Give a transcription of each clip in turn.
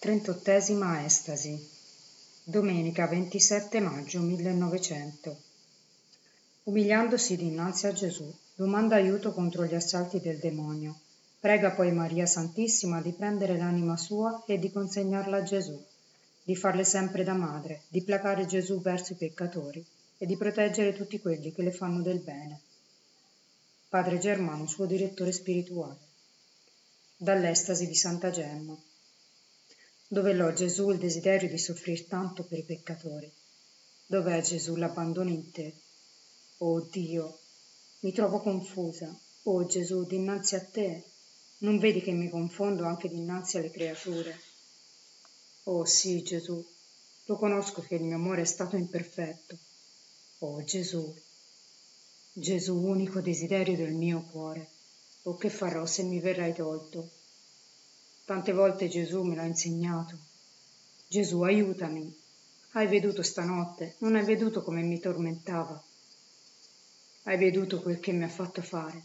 Trentottesima Estasi Domenica 27 maggio 1900 Umiliandosi dinanzi a Gesù, domanda aiuto contro gli assalti del demonio. Prega poi Maria Santissima di prendere l'anima sua e di consegnarla a Gesù, di farle sempre da madre, di placare Gesù verso i peccatori e di proteggere tutti quelli che le fanno del bene. Padre Germano, suo direttore spirituale dall'estasi di Santa Gemma, dove l'ho Gesù il desiderio di soffrir tanto per i peccatori. Dov'è Gesù l'abbandono in te? Oh Dio, mi trovo confusa. Oh Gesù, dinanzi a te, non vedi che mi confondo anche dinanzi alle creature? Oh sì, Gesù, lo conosco che il mio amore è stato imperfetto. Oh Gesù, Gesù, unico desiderio del mio cuore o che farò se mi verrai tolto? Tante volte Gesù me l'ha insegnato. Gesù, aiutami. Hai veduto stanotte, non hai veduto come mi tormentava. Hai veduto quel che mi ha fatto fare.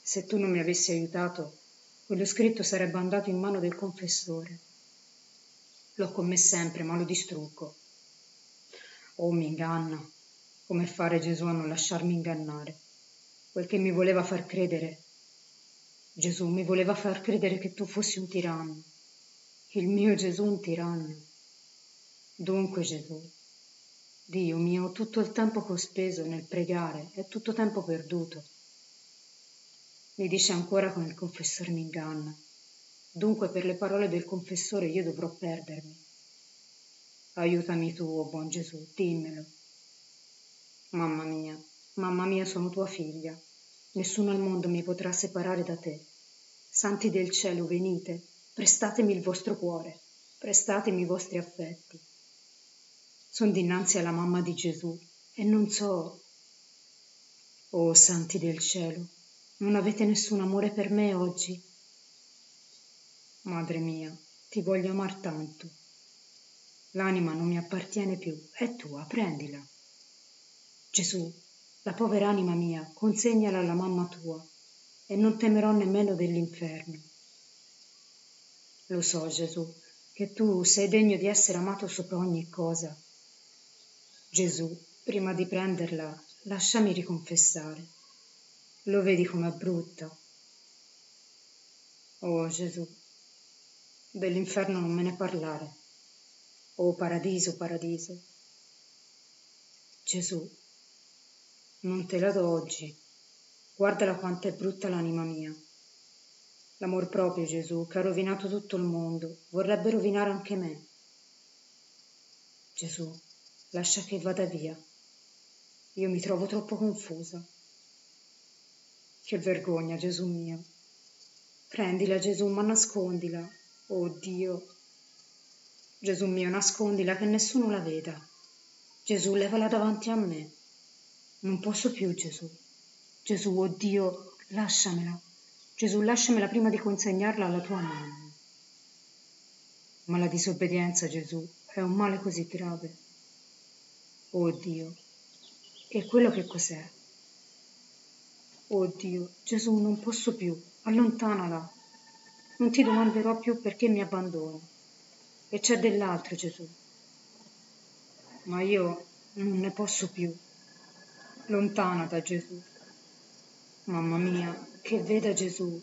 Se tu non mi avessi aiutato, quello scritto sarebbe andato in mano del confessore. L'ho con me sempre, ma lo distruggo. Oh, mi inganna. Come fare Gesù a non lasciarmi ingannare? Quel che mi voleva far credere Gesù mi voleva far credere che tu fossi un tiranno, il mio Gesù un tiranno. Dunque Gesù, Dio mio, tutto il tempo che ho speso nel pregare è tutto tempo perduto. Mi dice ancora che il confessore mi inganna. Dunque per le parole del confessore io dovrò perdermi. Aiutami tu, oh buon Gesù, dimmelo. Mamma mia, mamma mia, sono tua figlia Nessuno al mondo mi potrà separare da te. Santi del cielo, venite, prestatemi il vostro cuore, prestatemi i vostri affetti. Sono dinanzi alla mamma di Gesù e non so. Oh santi del cielo, non avete nessun amore per me oggi? Madre mia, ti voglio amar tanto. L'anima non mi appartiene più, è tua, prendila. Gesù, la povera anima mia, consegnala alla mamma tua e non temerò nemmeno dell'inferno. Lo so, Gesù, che tu sei degno di essere amato sopra ogni cosa. Gesù, prima di prenderla, lasciami riconfessare. Lo vedi com'è brutta. Oh Gesù, dell'inferno non me ne parlare. Oh paradiso, paradiso. Gesù, non te la do oggi. Guardala quanto è brutta l'anima mia. L'amor proprio, Gesù, che ha rovinato tutto il mondo, vorrebbe rovinare anche me. Gesù, lascia che vada via. Io mi trovo troppo confusa. Che vergogna, Gesù mio. Prendila, Gesù, ma nascondila. Oh Dio. Gesù mio, nascondila che nessuno la veda. Gesù, levala davanti a me. Non posso più, Gesù. Gesù, oh Dio, lasciamela. Gesù, lasciamela prima di consegnarla alla tua mano. Ma la disobbedienza, Gesù, è un male così grave. Oh Dio, e quello che cos'è? Oh Dio, Gesù, non posso più, allontanala. Non ti domanderò più perché mi abbandono. E c'è dell'altro, Gesù. Ma io non ne posso più lontana da Gesù. Mamma mia, che veda Gesù.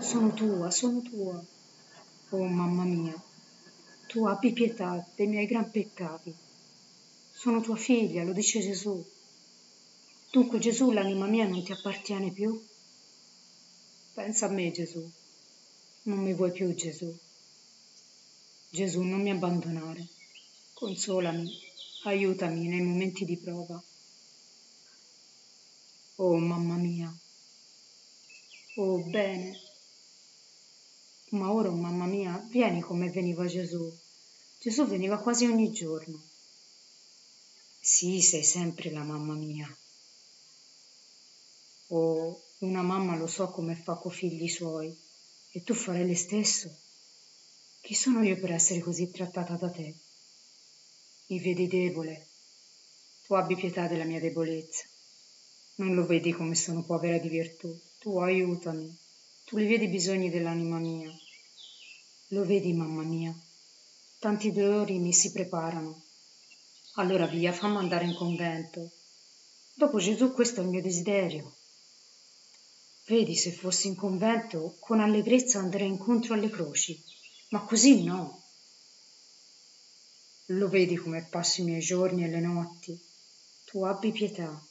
Sono tua, sono tua. Oh mamma mia, tu abbi pietà dei miei gran peccati. Sono tua figlia, lo dice Gesù. Dunque Gesù, l'anima mia non ti appartiene più? Pensa a me, Gesù. Non mi vuoi più, Gesù. Gesù, non mi abbandonare. Consolami, aiutami nei momenti di prova. Oh mamma mia. Oh bene. Ma ora, oh, mamma mia, vieni come veniva Gesù. Gesù veniva quasi ogni giorno. Sì, sei sempre la mamma mia. Oh, una mamma lo so come fa coi figli suoi, e tu farai le stesso. Chi sono io per essere così trattata da te? Mi vedi debole. Tu abbi pietà della mia debolezza. Non lo vedi come sono povera di virtù? Tu aiutami. Tu li vedi i bisogni dell'anima mia. Lo vedi, mamma mia, tanti dolori mi si preparano. Allora via, fammi andare in convento. Dopo Gesù questo è il mio desiderio. Vedi, se fossi in convento, con allegrezza andrei incontro alle croci, ma così no. Lo vedi come passo i miei giorni e le notti? Tu abbi pietà.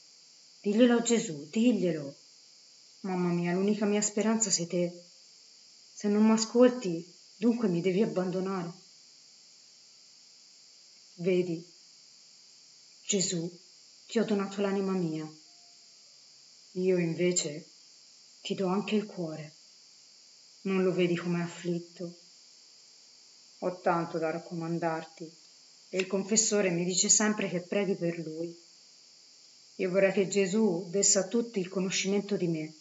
Diglielo a Gesù, diglielo. Mamma mia, l'unica mia speranza sei te. Se non mi ascolti, dunque mi devi abbandonare. Vedi, Gesù, ti ho donato l'anima mia. Io invece ti do anche il cuore. Non lo vedi come afflitto? Ho tanto da raccomandarti e il confessore mi dice sempre che preghi per lui. Io vorrei che Gesù desse a tutti il conoscimento di me,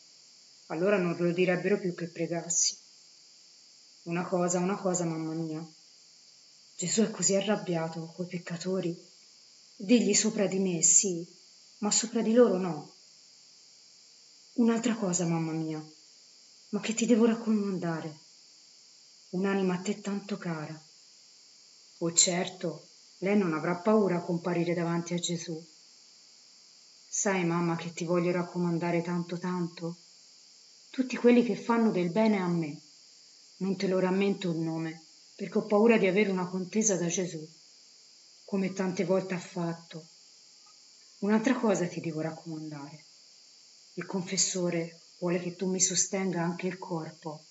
allora non lo direbbero più che pregassi. Una cosa, una cosa, mamma mia. Gesù è così arrabbiato coi peccatori. Digli sopra di me, sì, ma sopra di loro no. Un'altra cosa, mamma mia, ma che ti devo raccomandare. Un'anima a te tanto cara. Oh certo, lei non avrà paura a comparire davanti a Gesù. Sai, mamma, che ti voglio raccomandare tanto tanto? Tutti quelli che fanno del bene a me. Non te lo rammento il nome, perché ho paura di avere una contesa da Gesù, come tante volte ha fatto. Un'altra cosa ti devo raccomandare. Il confessore vuole che tu mi sostenga anche il corpo